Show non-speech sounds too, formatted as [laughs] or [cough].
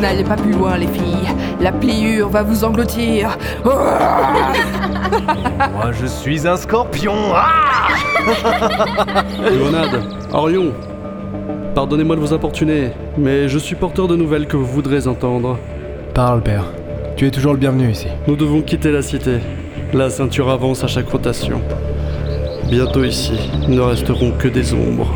N'allez pas plus loin, les filles. La pliure va vous engloutir. [laughs] Moi, je suis un scorpion. Ah [laughs] Léonade, Orion, pardonnez-moi de vous importuner, mais je suis porteur de nouvelles que vous voudrez entendre. Parle, père. Tu es toujours le bienvenu ici. Nous devons quitter la cité. La ceinture avance à chaque rotation. Bientôt ici, ne resteront que des ombres.